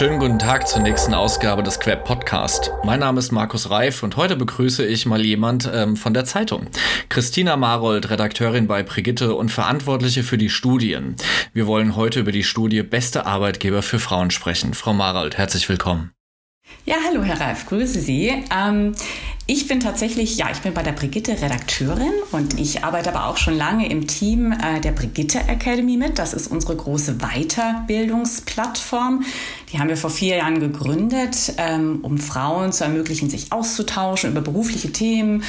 Schönen guten Tag zur nächsten Ausgabe des Queb Podcast. Mein Name ist Markus Reif und heute begrüße ich mal jemand ähm, von der Zeitung. Christina Marold, Redakteurin bei Brigitte und Verantwortliche für die Studien. Wir wollen heute über die Studie Beste Arbeitgeber für Frauen sprechen. Frau Marold, herzlich willkommen. Ja, hallo Herr Reif, grüße Sie. Ähm, ich bin tatsächlich, ja, ich bin bei der Brigitte Redakteurin und ich arbeite aber auch schon lange im Team äh, der Brigitte Academy mit. Das ist unsere große Weiterbildungsplattform. Die haben wir vor vier Jahren gegründet, ähm, um Frauen zu ermöglichen, sich auszutauschen über berufliche Themen,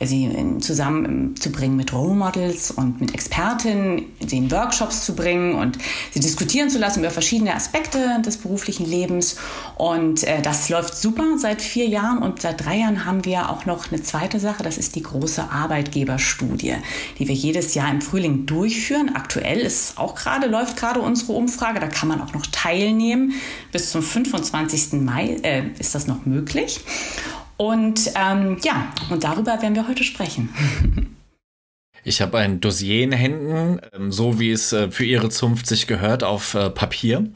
sie zusammenzubringen mit Role Models und mit Expertinnen, sie in Workshops zu bringen und sie diskutieren zu lassen über verschiedene Aspekte des beruflichen Lebens. Und äh, das läuft super seit vier Jahren und seit drei Jahren haben wir auch noch eine zweite Sache, das ist die große Arbeitgeberstudie, die wir jedes Jahr im Frühling durchführen. Aktuell ist auch gerade, läuft gerade unsere Umfrage, da kann man auch noch teilnehmen. Bis zum 25. Mai äh, ist das noch möglich. Und ähm, ja, und darüber werden wir heute sprechen. Ich habe ein Dossier in Händen, ähm, so wie es äh, für Ihre Zunft sich gehört, auf äh, Papier.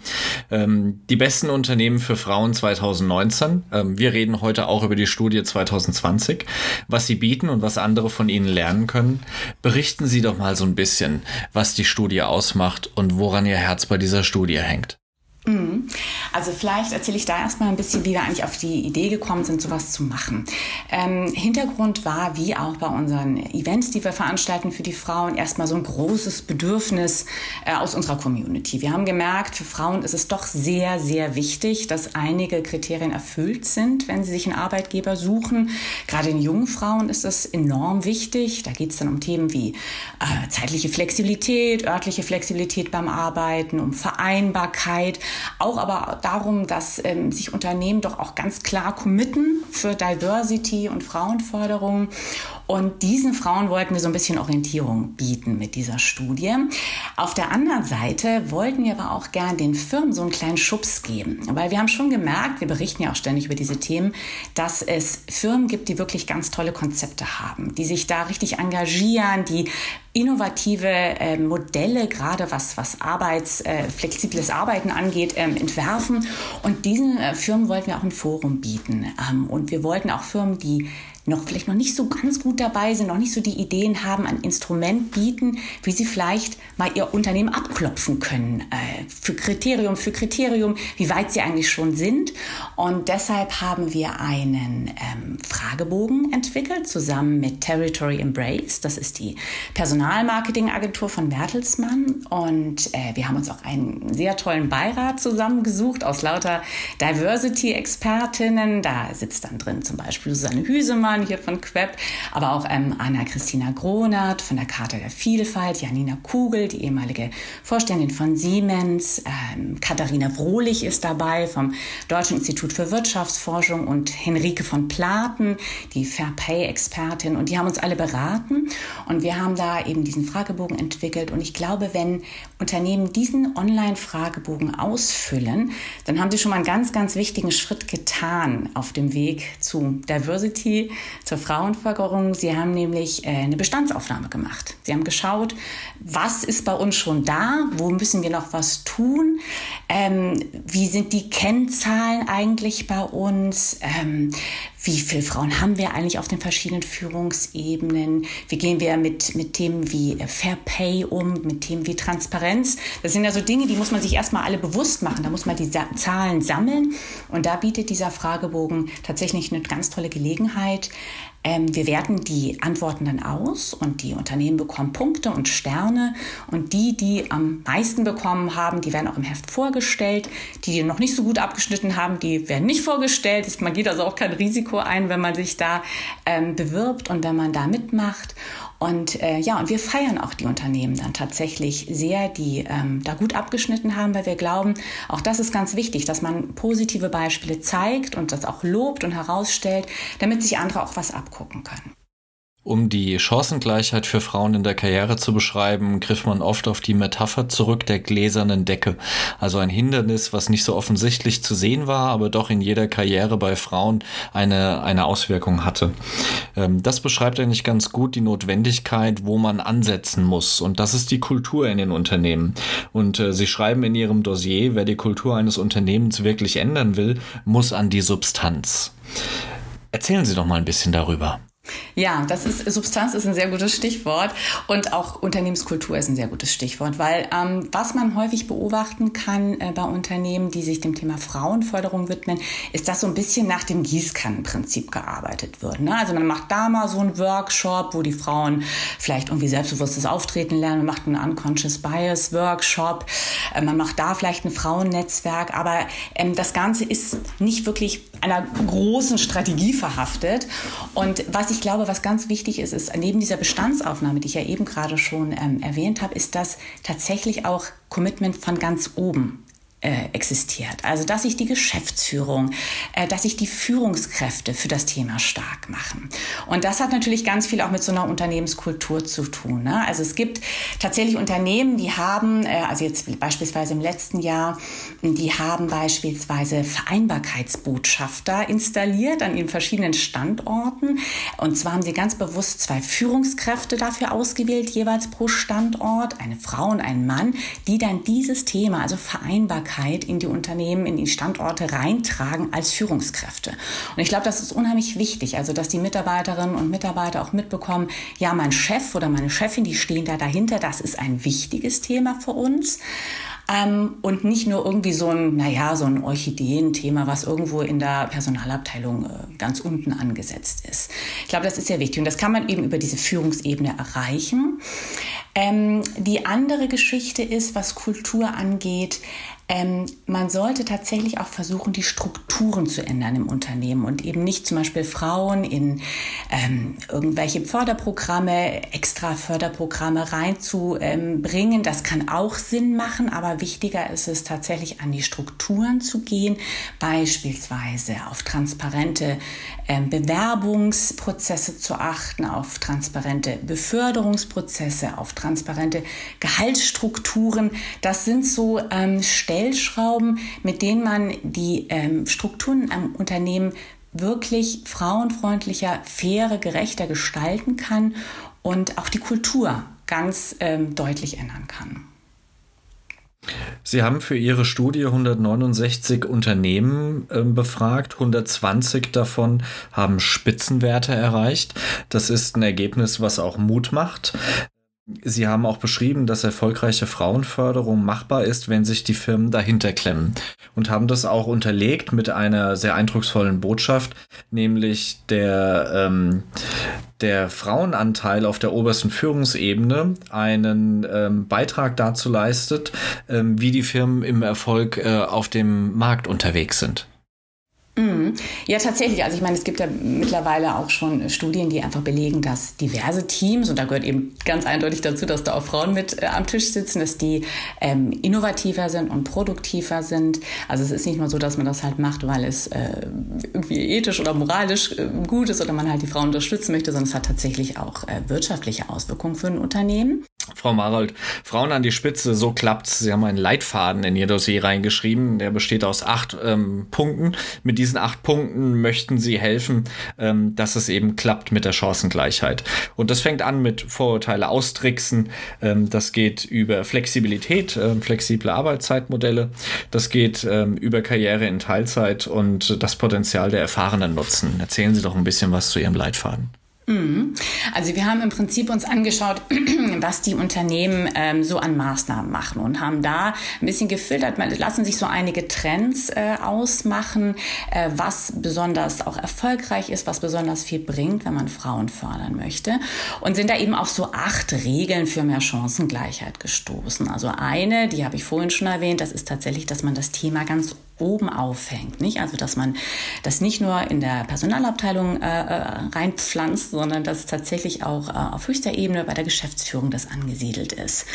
Ähm, die besten Unternehmen für Frauen 2019. Ähm, wir reden heute auch über die Studie 2020, was sie bieten und was andere von ihnen lernen können. Berichten Sie doch mal so ein bisschen, was die Studie ausmacht und woran Ihr Herz bei dieser Studie hängt. Mhm. Also vielleicht erzähle ich da erstmal ein bisschen, wie wir eigentlich auf die Idee gekommen sind, sowas zu machen. Ähm, Hintergrund war, wie auch bei unseren Events, die wir veranstalten für die Frauen, erstmal so ein großes Bedürfnis äh, aus unserer Community. Wir haben gemerkt, für Frauen ist es doch sehr, sehr wichtig, dass einige Kriterien erfüllt sind, wenn sie sich einen Arbeitgeber suchen. Gerade den jungen Frauen ist das enorm wichtig. Da geht es dann um Themen wie äh, zeitliche Flexibilität, örtliche Flexibilität beim Arbeiten, um Vereinbarkeit auch aber darum, dass ähm, sich Unternehmen doch auch ganz klar committen für Diversity und Frauenförderung. Und diesen Frauen wollten wir so ein bisschen Orientierung bieten mit dieser Studie. Auf der anderen Seite wollten wir aber auch gern den Firmen so einen kleinen Schubs geben, weil wir haben schon gemerkt, wir berichten ja auch ständig über diese Themen, dass es Firmen gibt, die wirklich ganz tolle Konzepte haben, die sich da richtig engagieren, die innovative äh, Modelle, gerade was, was Arbeits, äh, flexibles Arbeiten angeht, ähm, entwerfen. Und diesen äh, Firmen wollten wir auch ein Forum bieten. Ähm, und wir wollten auch Firmen, die noch vielleicht noch nicht so ganz gut dabei sind, noch nicht so die Ideen haben, ein Instrument bieten, wie sie vielleicht mal ihr Unternehmen abklopfen können. Äh, für Kriterium für Kriterium, wie weit sie eigentlich schon sind. Und deshalb haben wir einen ähm, Fragebogen entwickelt, zusammen mit Territory Embrace. Das ist die Personalmarketingagentur von Bertelsmann. Und äh, wir haben uns auch einen sehr tollen Beirat zusammengesucht aus lauter Diversity-Expertinnen. Da sitzt dann drin zum Beispiel Susanne Hüsemann, Hoffmann hier von Queb, aber auch ähm, Anna-Christina Gronert von der Charta der Vielfalt, Janina Kugel, die ehemalige Vorständin von Siemens, ähm, Katharina Frohlich ist dabei vom Deutschen Institut für Wirtschaftsforschung und Henrike von Platen, die Fair Pay-Expertin. Und die haben uns alle beraten und wir haben da eben diesen Fragebogen entwickelt. Und ich glaube, wenn Unternehmen diesen Online-Fragebogen ausfüllen, dann haben sie schon mal einen ganz, ganz wichtigen Schritt getan auf dem Weg zu Diversity, zur Frauenversorgung. Sie haben nämlich äh, eine Bestandsaufnahme gemacht. Sie haben geschaut, was ist bei uns schon da, wo müssen wir noch was tun, ähm, wie sind die Kennzahlen eigentlich bei uns, ähm, wie viele Frauen haben wir eigentlich auf den verschiedenen Führungsebenen, wie gehen wir mit, mit Themen wie äh, Fair Pay um, mit Themen wie Transparenz. Das sind ja so Dinge, die muss man sich erstmal alle bewusst machen. Da muss man die Zahlen sammeln und da bietet dieser Fragebogen tatsächlich eine ganz tolle Gelegenheit, ähm, wir werten die Antworten dann aus und die Unternehmen bekommen Punkte und Sterne. Und die, die am meisten bekommen haben, die werden auch im Heft vorgestellt. Die, die noch nicht so gut abgeschnitten haben, die werden nicht vorgestellt. Man geht also auch kein Risiko ein, wenn man sich da ähm, bewirbt und wenn man da mitmacht. Und äh, ja, und wir feiern auch die Unternehmen dann tatsächlich sehr, die ähm, da gut abgeschnitten haben, weil wir glauben, auch das ist ganz wichtig, dass man positive Beispiele zeigt und das auch lobt und herausstellt, damit sich andere auch was abgucken können. Um die Chancengleichheit für Frauen in der Karriere zu beschreiben, griff man oft auf die Metapher zurück der gläsernen Decke. Also ein Hindernis, was nicht so offensichtlich zu sehen war, aber doch in jeder Karriere bei Frauen eine, eine Auswirkung hatte. Ähm, das beschreibt eigentlich ganz gut die Notwendigkeit, wo man ansetzen muss. Und das ist die Kultur in den Unternehmen. Und äh, Sie schreiben in Ihrem Dossier, wer die Kultur eines Unternehmens wirklich ändern will, muss an die Substanz. Erzählen Sie doch mal ein bisschen darüber. Ja, das ist Substanz ist ein sehr gutes Stichwort und auch Unternehmenskultur ist ein sehr gutes Stichwort, weil ähm, was man häufig beobachten kann äh, bei Unternehmen, die sich dem Thema Frauenförderung widmen, ist, dass so ein bisschen nach dem Gießkannenprinzip gearbeitet wird. Ne? Also man macht da mal so einen Workshop, wo die Frauen vielleicht irgendwie selbstbewusstes Auftreten lernen, man macht einen Unconscious Bias Workshop, äh, man macht da vielleicht ein Frauennetzwerk, aber ähm, das Ganze ist nicht wirklich einer großen Strategie verhaftet. Und was ich glaube, was ganz wichtig ist, ist neben dieser Bestandsaufnahme, die ich ja eben gerade schon ähm, erwähnt habe, ist das tatsächlich auch Commitment von ganz oben existiert. Also dass sich die Geschäftsführung, äh, dass sich die Führungskräfte für das Thema stark machen. Und das hat natürlich ganz viel auch mit so einer Unternehmenskultur zu tun. Ne? Also es gibt tatsächlich Unternehmen, die haben, äh, also jetzt beispielsweise im letzten Jahr, die haben beispielsweise Vereinbarkeitsbotschafter installiert an ihren verschiedenen Standorten. Und zwar haben sie ganz bewusst zwei Führungskräfte dafür ausgewählt, jeweils pro Standort, eine Frau und ein Mann, die dann dieses Thema, also Vereinbarkeit, Sichtbarkeit in die Unternehmen, in die Standorte reintragen als Führungskräfte. Und ich glaube, das ist unheimlich wichtig, also dass die Mitarbeiterinnen und Mitarbeiter auch mitbekommen, ja, mein Chef oder meine Chefin, die stehen da dahinter, das ist ein wichtiges Thema für uns. Ähm, und nicht nur irgendwie so ein, naja, so ein Orchideenthema, was irgendwo in der Personalabteilung äh, ganz unten angesetzt ist. Ich glaube, das ist sehr wichtig und das kann man eben über diese Führungsebene erreichen. Ähm, die andere Geschichte ist, was Kultur angeht, ähm, man sollte tatsächlich auch versuchen, die Strukturen zu ändern im Unternehmen und eben nicht zum Beispiel Frauen in ähm, irgendwelche Förderprogramme, extra Förderprogramme reinzubringen. Das kann auch Sinn machen, aber wichtiger ist es tatsächlich an die Strukturen zu gehen, beispielsweise auf transparente ähm, Bewerbungsprozesse zu achten, auf transparente Beförderungsprozesse, auf transparente Gehaltsstrukturen. Das sind so ähm, Stellen, Stellschrauben, mit denen man die ähm, Strukturen am Unternehmen wirklich frauenfreundlicher, fairer, gerechter gestalten kann und auch die Kultur ganz ähm, deutlich ändern kann. Sie haben für Ihre Studie 169 Unternehmen äh, befragt, 120 davon haben Spitzenwerte erreicht. Das ist ein Ergebnis, was auch Mut macht. Sie haben auch beschrieben, dass erfolgreiche Frauenförderung machbar ist, wenn sich die Firmen dahinter klemmen. Und haben das auch unterlegt mit einer sehr eindrucksvollen Botschaft, nämlich der, ähm, der Frauenanteil auf der obersten Führungsebene einen ähm, Beitrag dazu leistet, ähm, wie die Firmen im Erfolg äh, auf dem Markt unterwegs sind. Ja, tatsächlich. Also ich meine, es gibt ja mittlerweile auch schon Studien, die einfach belegen, dass diverse Teams, und da gehört eben ganz eindeutig dazu, dass da auch Frauen mit äh, am Tisch sitzen, dass die ähm, innovativer sind und produktiver sind. Also es ist nicht nur so, dass man das halt macht, weil es äh, irgendwie ethisch oder moralisch äh, gut ist oder man halt die Frauen unterstützen möchte, sondern es hat tatsächlich auch äh, wirtschaftliche Auswirkungen für ein Unternehmen. Frau Marold, Frauen an die Spitze, so klappt's. Sie haben einen Leitfaden in Ihr Dossier reingeschrieben, der besteht aus acht ähm, Punkten. Mit diesen acht Punkten möchten Sie helfen, ähm, dass es eben klappt mit der Chancengleichheit. Und das fängt an mit Vorurteile austricksen. Ähm, das geht über Flexibilität, äh, flexible Arbeitszeitmodelle. Das geht ähm, über Karriere in Teilzeit und das Potenzial der Erfahrenen nutzen. Erzählen Sie doch ein bisschen was zu Ihrem Leitfaden. Mhm. Also wir haben im Prinzip uns angeschaut, was die Unternehmen ähm, so an Maßnahmen machen und haben da ein bisschen gefiltert. Man lassen sich so einige Trends äh, ausmachen, äh, was besonders auch erfolgreich ist, was besonders viel bringt, wenn man Frauen fördern möchte. Und sind da eben auf so acht Regeln für mehr Chancengleichheit gestoßen. Also eine, die habe ich vorhin schon erwähnt, das ist tatsächlich, dass man das Thema ganz oben aufhängt. Nicht? Also dass man das nicht nur in der Personalabteilung äh, äh, reinpflanzt, sondern dass tatsächlich auch äh, auf höchster Ebene bei der Geschäftsführung das angesiedelt ist.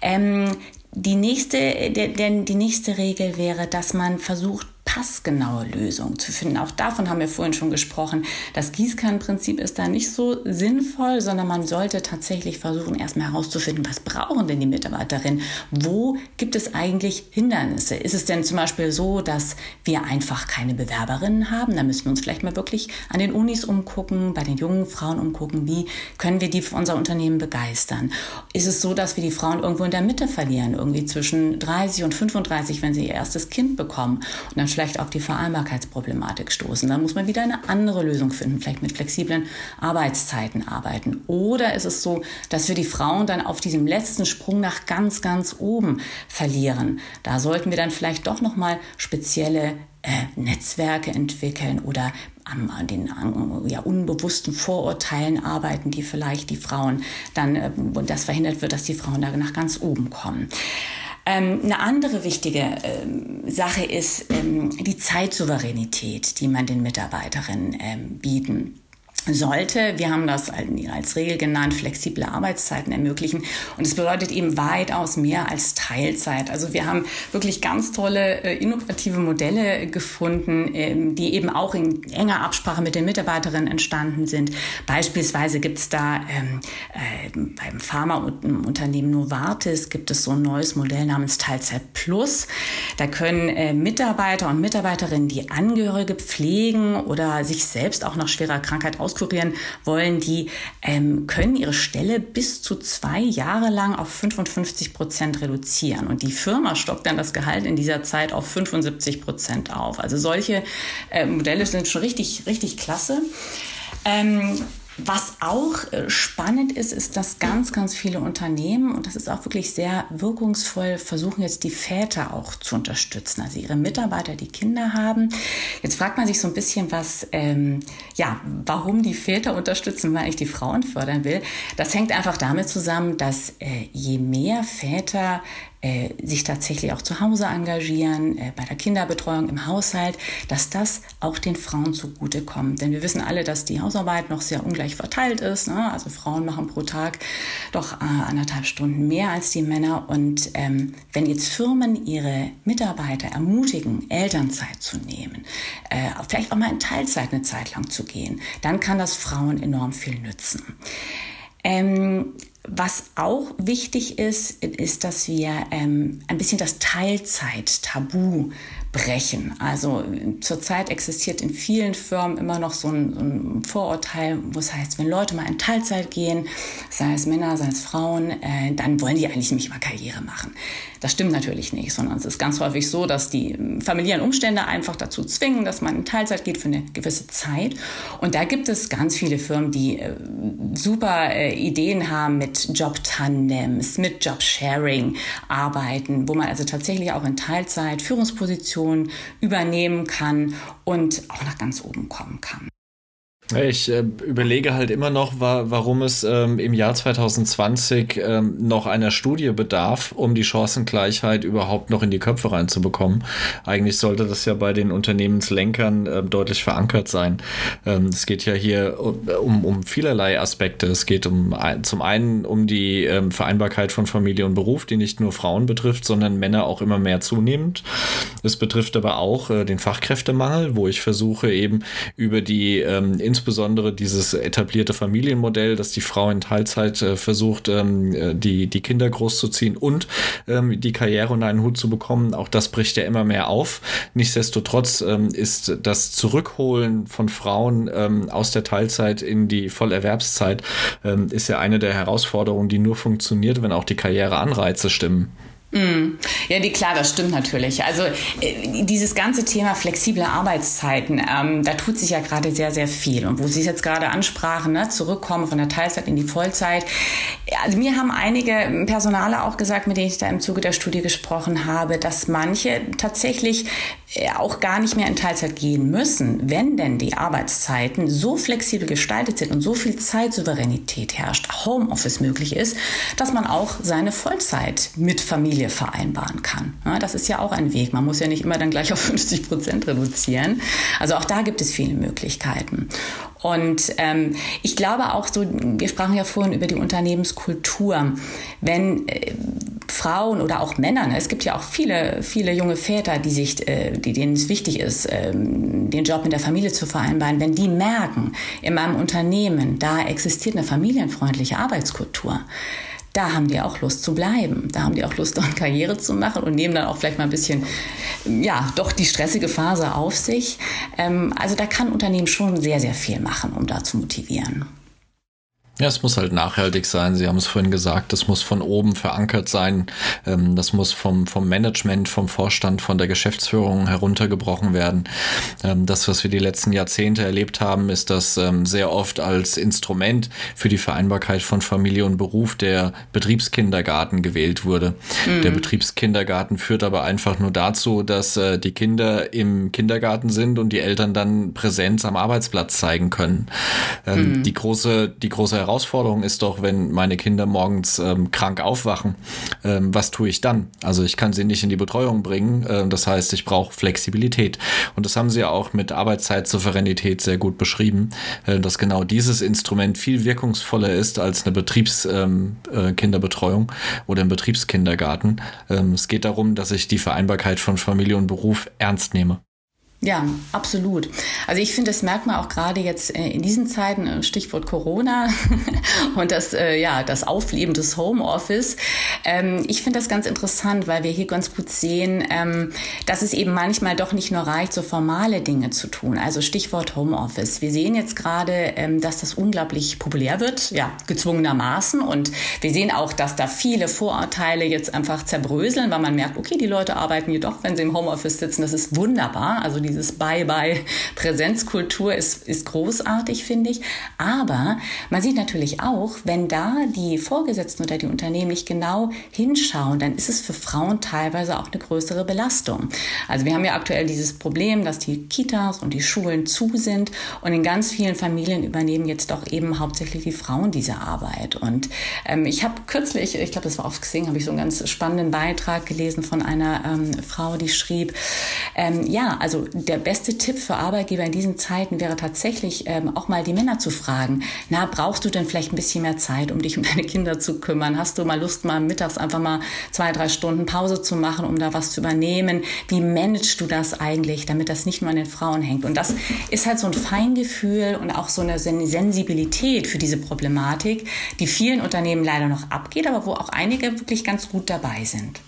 Ähm, die nächste, der, der, die nächste Regel wäre, dass man versucht, passgenaue Lösung zu finden. Auch davon haben wir vorhin schon gesprochen. Das Gießkannenprinzip ist da nicht so sinnvoll, sondern man sollte tatsächlich versuchen, erstmal herauszufinden, was brauchen denn die Mitarbeiterinnen? Wo gibt es eigentlich Hindernisse? Ist es denn zum Beispiel so, dass wir einfach keine Bewerberinnen haben? Da müssen wir uns vielleicht mal wirklich an den Unis umgucken, bei den jungen Frauen umgucken. Wie können wir die für unser Unternehmen begeistern? Ist es so, dass wir die Frauen irgendwo in der Mitte verlieren, irgendwie zwischen 30 und 35, wenn sie ihr erstes Kind bekommen und dann vielleicht auf die Vereinbarkeitsproblematik stoßen? Dann muss man wieder eine andere Lösung finden, vielleicht mit flexiblen Arbeitszeiten arbeiten. Oder ist es so, dass wir die Frauen dann auf diesem letzten Sprung nach ganz, ganz oben verlieren? Da sollten wir dann vielleicht doch noch mal spezielle äh, Netzwerke entwickeln oder an, den ja, unbewussten Vorurteilen arbeiten, die vielleicht die Frauen dann, äh, und das verhindert wird, dass die Frauen da nach ganz oben kommen. Ähm, eine andere wichtige ähm, Sache ist ähm, die Zeitsouveränität, die man den Mitarbeiterinnen bieten sollte. Wir haben das als Regel genannt, flexible Arbeitszeiten ermöglichen. Und es bedeutet eben weitaus mehr als Teilzeit. Also wir haben wirklich ganz tolle, äh, innovative Modelle gefunden, ähm, die eben auch in enger Absprache mit den Mitarbeiterinnen entstanden sind. Beispielsweise gibt es da ähm, äh, beim Pharmaunternehmen Novartis gibt es so ein neues Modell namens Teilzeit Plus. Da können äh, Mitarbeiter und Mitarbeiterinnen, die Angehörige pflegen oder sich selbst auch nach schwerer Krankheit aus auskurieren wollen, die ähm, können ihre Stelle bis zu zwei Jahre lang auf 55 Prozent reduzieren. Und die Firma stockt dann das Gehalt in dieser Zeit auf 75 Prozent auf. Also solche äh, Modelle sind schon richtig, richtig klasse. Ähm, was auch äh, spannend ist, ist, dass ganz, ganz viele Unternehmen, und das ist auch wirklich sehr wirkungsvoll, versuchen jetzt die Väter auch zu unterstützen, also ihre Mitarbeiter, die Kinder haben. Jetzt fragt man sich so ein bisschen, was, ähm, ja, warum die Väter unterstützen, weil ich die Frauen fördern will. Das hängt einfach damit zusammen, dass äh, je mehr Väter äh, sich tatsächlich auch zu Hause engagieren, äh, bei der Kinderbetreuung im Haushalt, dass das auch den Frauen zugutekommt. Denn wir wissen alle, dass die Hausarbeit noch sehr ungleich verteilt ist. Ne? Also Frauen machen pro Tag doch äh, anderthalb Stunden mehr als die Männer. Und ähm, wenn jetzt Firmen ihre Mitarbeiter ermutigen, Elternzeit zu nehmen, äh, vielleicht auch mal in Teilzeit eine Zeit lang zu gehen, dann kann das Frauen enorm viel nützen. Ähm, was auch wichtig ist, ist, dass wir ähm, ein bisschen das Teilzeit-Tabu brechen. Also zurzeit existiert in vielen Firmen immer noch so ein, ein, Vorurteil, wo es heißt, wenn Leute mal in Teilzeit gehen, sei es Männer, sei es Frauen, äh, dann wollen die eigentlich nicht mal Karriere machen. Das stimmt natürlich nicht, sondern es ist ganz häufig so, dass die ähm, familiären Umstände einfach dazu zwingen, dass man in Teilzeit geht für eine gewisse Zeit. Und da gibt es ganz viele Firmen, die äh, super äh, Ideen haben mit Job-Tandems, mit Job-Sharing arbeiten, wo man also tatsächlich auch in Teilzeit Führungspositionen Position übernehmen kann und auch nach ganz oben kommen kann. Ich äh, überlege halt immer noch, wa warum es ähm, im Jahr 2020 ähm, noch einer Studie bedarf, um die Chancengleichheit überhaupt noch in die Köpfe reinzubekommen. Eigentlich sollte das ja bei den Unternehmenslenkern äh, deutlich verankert sein. Ähm, es geht ja hier um, um vielerlei Aspekte. Es geht um zum einen um die ähm, Vereinbarkeit von Familie und Beruf, die nicht nur Frauen betrifft, sondern Männer auch immer mehr zunehmend. Es betrifft aber auch äh, den Fachkräftemangel, wo ich versuche eben über die ähm, insbesondere dieses etablierte Familienmodell, dass die Frau in Teilzeit äh, versucht, ähm, äh, die, die Kinder großzuziehen und ähm, die Karriere unter einen Hut zu bekommen. Auch das bricht ja immer mehr auf. Nichtsdestotrotz ähm, ist das Zurückholen von Frauen ähm, aus der Teilzeit in die Vollerwerbszeit ähm, ist ja eine der Herausforderungen, die nur funktioniert, wenn auch die Karriereanreize stimmen. Mm. Ja, die, klar, das stimmt natürlich. Also äh, dieses ganze Thema flexible Arbeitszeiten, ähm, da tut sich ja gerade sehr, sehr viel. Und wo Sie es jetzt gerade ansprachen, ne, zurückkommen von der Teilzeit in die Vollzeit. Also mir haben einige Personale auch gesagt, mit denen ich da im Zuge der Studie gesprochen habe, dass manche tatsächlich äh, auch gar nicht mehr in Teilzeit gehen müssen, wenn denn die Arbeitszeiten so flexibel gestaltet sind und so viel Zeitsouveränität herrscht, Homeoffice möglich ist, dass man auch seine Vollzeit mit Familie vereinbaren kann. Ja, das ist ja auch ein Weg. Man muss ja nicht immer dann gleich auf 50 Prozent reduzieren. Also auch da gibt es viele Möglichkeiten. Und ähm, ich glaube auch so, wir sprachen ja vorhin über die Unternehmenskultur. Wenn äh, Frauen oder auch Männern, es gibt ja auch viele, viele junge Väter, die sich, äh, die, denen es wichtig ist, ähm, den Job mit der Familie zu vereinbaren, wenn die merken, in meinem Unternehmen, da existiert eine familienfreundliche Arbeitskultur, da haben die auch Lust zu bleiben. Da haben die auch Lust, dort Karriere zu machen und nehmen dann auch vielleicht mal ein bisschen, ja, doch die stressige Phase auf sich. Ähm, also da kann Unternehmen schon sehr, sehr viel machen, um da zu motivieren. Ja, es muss halt nachhaltig sein. Sie haben es vorhin gesagt, es muss von oben verankert sein. Ähm, das muss vom, vom Management, vom Vorstand, von der Geschäftsführung heruntergebrochen werden. Ähm, das, was wir die letzten Jahrzehnte erlebt haben, ist, dass ähm, sehr oft als Instrument für die Vereinbarkeit von Familie und Beruf der Betriebskindergarten gewählt wurde. Mhm. Der Betriebskindergarten führt aber einfach nur dazu, dass äh, die Kinder im Kindergarten sind und die Eltern dann Präsenz am Arbeitsplatz zeigen können. Mhm. Die große, die große Herausforderung ist doch, wenn meine Kinder morgens ähm, krank aufwachen, ähm, was tue ich dann? Also ich kann sie nicht in die Betreuung bringen. Äh, das heißt, ich brauche Flexibilität. Und das haben sie ja auch mit Arbeitszeit-Souveränität sehr gut beschrieben, äh, dass genau dieses Instrument viel wirkungsvoller ist als eine Betriebskinderbetreuung ähm, äh, oder ein Betriebskindergarten. Ähm, es geht darum, dass ich die Vereinbarkeit von Familie und Beruf ernst nehme. Ja, absolut. Also ich finde, das merkt man auch gerade jetzt äh, in diesen Zeiten, äh, Stichwort Corona und das, äh, ja, das Aufleben des Homeoffice. Ähm, ich finde das ganz interessant, weil wir hier ganz gut sehen, ähm, dass es eben manchmal doch nicht nur reicht, so formale Dinge zu tun. Also Stichwort Homeoffice. Wir sehen jetzt gerade, ähm, dass das unglaublich populär wird, ja, gezwungenermaßen. Und wir sehen auch, dass da viele Vorurteile jetzt einfach zerbröseln, weil man merkt, okay, die Leute arbeiten jedoch, wenn sie im Homeoffice sitzen. Das ist wunderbar. Also dieses Bye-bye-Präsenzkultur ist, ist großartig, finde ich. Aber man sieht natürlich auch, wenn da die Vorgesetzten oder die Unternehmen nicht genau hinschauen, dann ist es für Frauen teilweise auch eine größere Belastung. Also wir haben ja aktuell dieses Problem, dass die Kitas und die Schulen zu sind und in ganz vielen Familien übernehmen jetzt doch eben hauptsächlich die Frauen diese Arbeit. Und ähm, ich habe kürzlich, ich glaube, das war auf Xing, habe ich so einen ganz spannenden Beitrag gelesen von einer ähm, Frau, die schrieb, ähm, ja, also der beste Tipp für Arbeitgeber in diesen Zeiten wäre tatsächlich ähm, auch mal die Männer zu fragen, na, brauchst du denn vielleicht ein bisschen mehr Zeit, um dich um deine Kinder zu kümmern? Hast du mal Lust, mal mittags einfach mal zwei, drei Stunden Pause zu machen, um da was zu übernehmen? Wie managst du das eigentlich, damit das nicht nur an den Frauen hängt? Und das ist halt so ein Feingefühl und auch so eine Sensibilität für diese Problematik, die vielen Unternehmen leider noch abgeht, aber wo auch einige wirklich ganz gut dabei sind.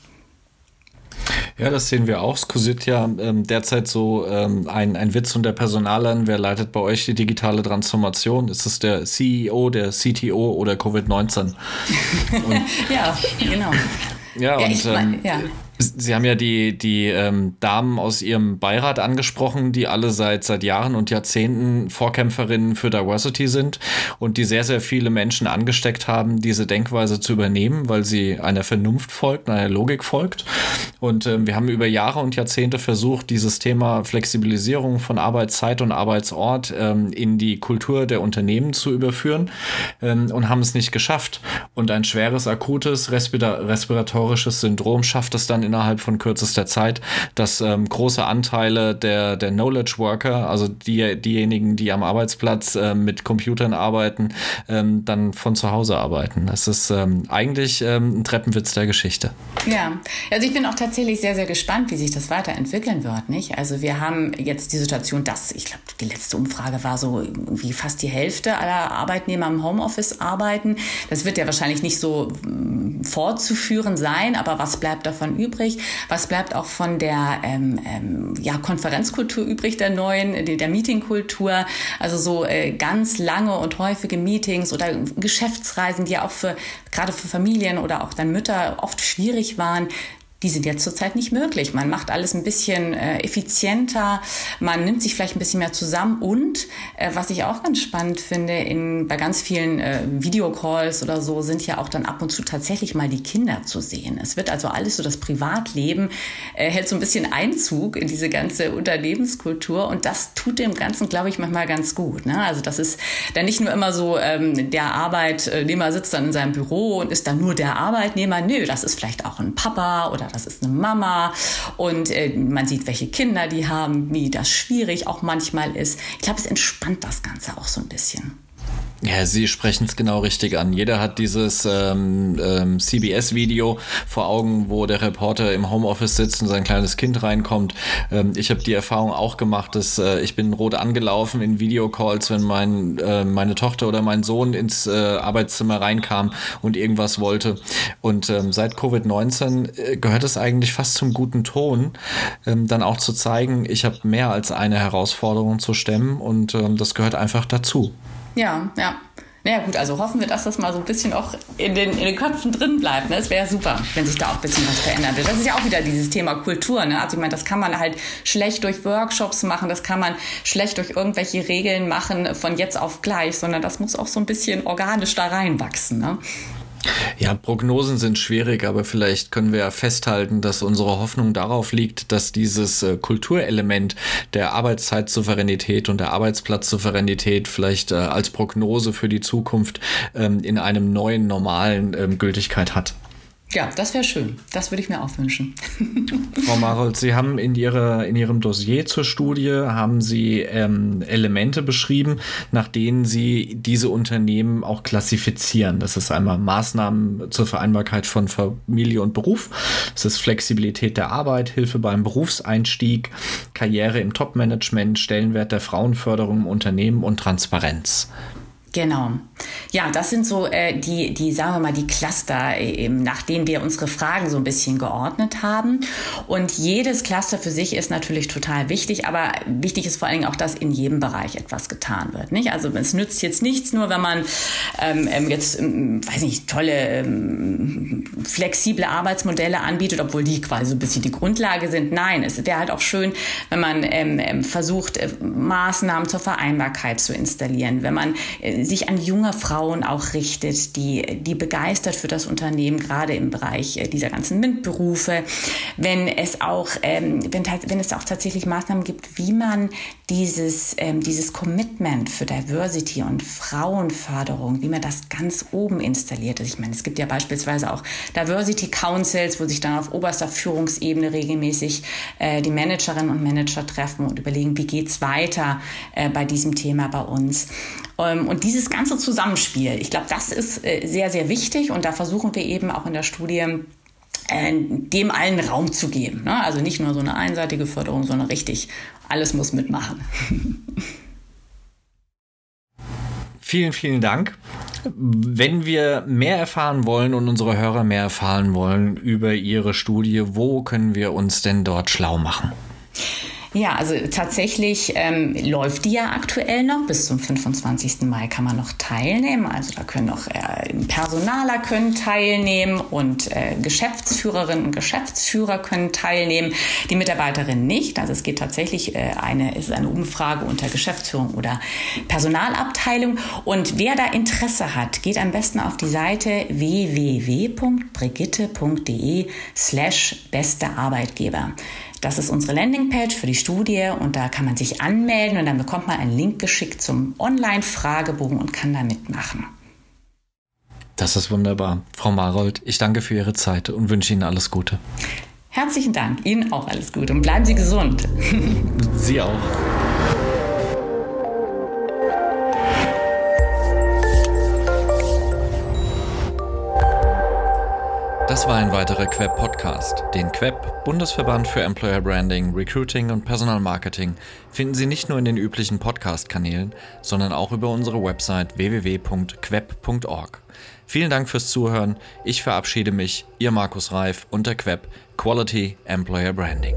Ja, das sehen wir auch. Es kursiert ja ähm, derzeit so ähm, ein, ein Witz und der Personalern. Wer leitet bei euch die digitale Transformation? Ist es der CEO, der CTO oder Covid-19? ja, genau. Ja, ja und ähm, ja. Sie haben ja die, die ähm, Damen aus Ihrem Beirat angesprochen, die alle seit, seit Jahren und Jahrzehnten Vorkämpferinnen für Diversity sind und die sehr, sehr viele Menschen angesteckt haben, diese Denkweise zu übernehmen, weil sie einer Vernunft folgt, einer Logik folgt. Und ähm, wir haben über Jahre und Jahrzehnte versucht, dieses Thema Flexibilisierung von Arbeitszeit und Arbeitsort ähm, in die Kultur der Unternehmen zu überführen ähm, und haben es nicht geschafft. Und ein schweres, akutes respiratorisches Syndrom schafft es dann in innerhalb von kürzester Zeit, dass ähm, große Anteile der, der Knowledge Worker, also die, diejenigen, die am Arbeitsplatz äh, mit Computern arbeiten, ähm, dann von zu Hause arbeiten. Das ist ähm, eigentlich ähm, ein Treppenwitz der Geschichte. Ja, also ich bin auch tatsächlich sehr, sehr gespannt, wie sich das weiterentwickeln wird. Nicht? Also wir haben jetzt die Situation, dass, ich glaube, die letzte Umfrage war so irgendwie fast die Hälfte aller Arbeitnehmer im Homeoffice arbeiten. Das wird ja wahrscheinlich nicht so mm, fortzuführen sein, aber was bleibt davon übrig? Übrig? Was bleibt auch von der ähm, ähm, ja, Konferenzkultur übrig, der neuen, der, Meetingkultur? Also so äh, ganz lange und häufige Meetings oder Geschäftsreisen, die ja auch für gerade für Familien oder auch dann Mütter oft schwierig waren die sind jetzt zurzeit nicht möglich. Man macht alles ein bisschen äh, effizienter, man nimmt sich vielleicht ein bisschen mehr zusammen und äh, was ich auch ganz spannend finde, in, bei ganz vielen äh, Videocalls oder so sind ja auch dann ab und zu tatsächlich mal die Kinder zu sehen. Es wird also alles so das Privatleben äh, hält so ein bisschen Einzug in diese ganze Unternehmenskultur und das tut dem Ganzen, glaube ich, manchmal ganz gut. Ne? Also das ist dann nicht nur immer so, ähm, der Arbeitnehmer sitzt dann in seinem Büro und ist dann nur der Arbeitnehmer. Nö, das ist vielleicht auch ein Papa oder das ist eine Mama und äh, man sieht, welche Kinder die haben, wie das schwierig auch manchmal ist. Ich glaube, es entspannt das Ganze auch so ein bisschen. Ja, Sie sprechen es genau richtig an. Jeder hat dieses ähm, ähm, CBS-Video vor Augen, wo der Reporter im Homeoffice sitzt und sein kleines Kind reinkommt. Ähm, ich habe die Erfahrung auch gemacht, dass äh, ich bin rot angelaufen in Videocalls, wenn mein, äh, meine Tochter oder mein Sohn ins äh, Arbeitszimmer reinkam und irgendwas wollte. Und ähm, seit Covid-19 äh, gehört es eigentlich fast zum guten Ton, ähm, dann auch zu zeigen, ich habe mehr als eine Herausforderung zu stemmen und ähm, das gehört einfach dazu. Ja, ja. Naja gut, also hoffen wir, dass das mal so ein bisschen auch in den, in den Köpfen drin bleibt. Ne? Es wäre super, wenn sich da auch ein bisschen was verändern wird. Das ist ja auch wieder dieses Thema Kultur. Ne? Also ich meine, das kann man halt schlecht durch Workshops machen, das kann man schlecht durch irgendwelche Regeln machen von jetzt auf gleich, sondern das muss auch so ein bisschen organisch da reinwachsen. Ne? Ja, Prognosen sind schwierig, aber vielleicht können wir festhalten, dass unsere Hoffnung darauf liegt, dass dieses äh, Kulturelement der Arbeitszeit-Souveränität und der Arbeitsplatz-Souveränität vielleicht äh, als Prognose für die Zukunft ähm, in einem neuen normalen ähm, Gültigkeit hat. Ja, das wäre schön. Das würde ich mir auch wünschen. Frau Marold, Sie haben in, ihre, in Ihrem Dossier zur Studie haben Sie ähm, Elemente beschrieben, nach denen Sie diese Unternehmen auch klassifizieren. Das ist einmal Maßnahmen zur Vereinbarkeit von Familie und Beruf. Das ist Flexibilität der Arbeit, Hilfe beim Berufseinstieg, Karriere im Topmanagement, Stellenwert der Frauenförderung im Unternehmen und Transparenz. Genau. Ja, das sind so äh, die, die, sagen wir mal, die Cluster, äh, nach denen wir unsere Fragen so ein bisschen geordnet haben. Und jedes Cluster für sich ist natürlich total wichtig, aber wichtig ist vor allen Dingen auch, dass in jedem Bereich etwas getan wird. Nicht? Also es nützt jetzt nichts, nur wenn man ähm, ähm jetzt, ähm, weiß nicht, tolle ähm, flexible Arbeitsmodelle anbietet, obwohl die quasi so ein bisschen die Grundlage sind. Nein, es wäre halt auch schön, wenn man ähm, ähm versucht, äh, Maßnahmen zur Vereinbarkeit zu installieren, wenn man äh, sich an junge Frauen auch richtet, die, die begeistert für das Unternehmen, gerade im Bereich äh, dieser ganzen MINT-Berufe. Wenn es auch, ähm, wenn, wenn es auch tatsächlich Maßnahmen gibt, wie man dieses, ähm, dieses Commitment für Diversity und Frauenförderung, wie man das ganz oben installiert. Also ich meine, es gibt ja beispielsweise auch Diversity Councils, wo sich dann auf oberster Führungsebene regelmäßig äh, die Managerinnen und Manager treffen und überlegen, wie geht's weiter äh, bei diesem Thema bei uns. Ähm, und dieses ganze Zusammenspiel, ich glaube, das ist äh, sehr, sehr wichtig und da versuchen wir eben auch in der Studie, äh, dem allen Raum zu geben. Ne? Also nicht nur so eine einseitige Förderung, sondern richtig, alles muss mitmachen. Vielen, vielen Dank. Wenn wir mehr erfahren wollen und unsere Hörer mehr erfahren wollen über Ihre Studie, wo können wir uns denn dort schlau machen? Ja, also tatsächlich ähm, läuft die ja aktuell noch. Bis zum 25. Mai kann man noch teilnehmen. Also da können auch äh, Personaler können teilnehmen und äh, Geschäftsführerinnen und Geschäftsführer können teilnehmen. Die Mitarbeiterinnen nicht. Also es geht tatsächlich äh, eine ist eine Umfrage unter Geschäftsführung oder Personalabteilung. Und wer da Interesse hat, geht am besten auf die Seite www.brigitte.de slash beste Arbeitgeber. Das ist unsere Landingpage für die Studie und da kann man sich anmelden und dann bekommt man einen Link geschickt zum Online-Fragebogen und kann da mitmachen. Das ist wunderbar. Frau Marold, ich danke für Ihre Zeit und wünsche Ihnen alles Gute. Herzlichen Dank. Ihnen auch alles Gute und bleiben Sie gesund. Sie auch. Das war ein weiterer Queb Podcast. Den Queb, Bundesverband für Employer Branding, Recruiting und Personalmarketing, finden Sie nicht nur in den üblichen Podcast-Kanälen, sondern auch über unsere Website www.queb.org. Vielen Dank fürs Zuhören. Ich verabschiede mich, Ihr Markus Reif und der Queb Quality Employer Branding.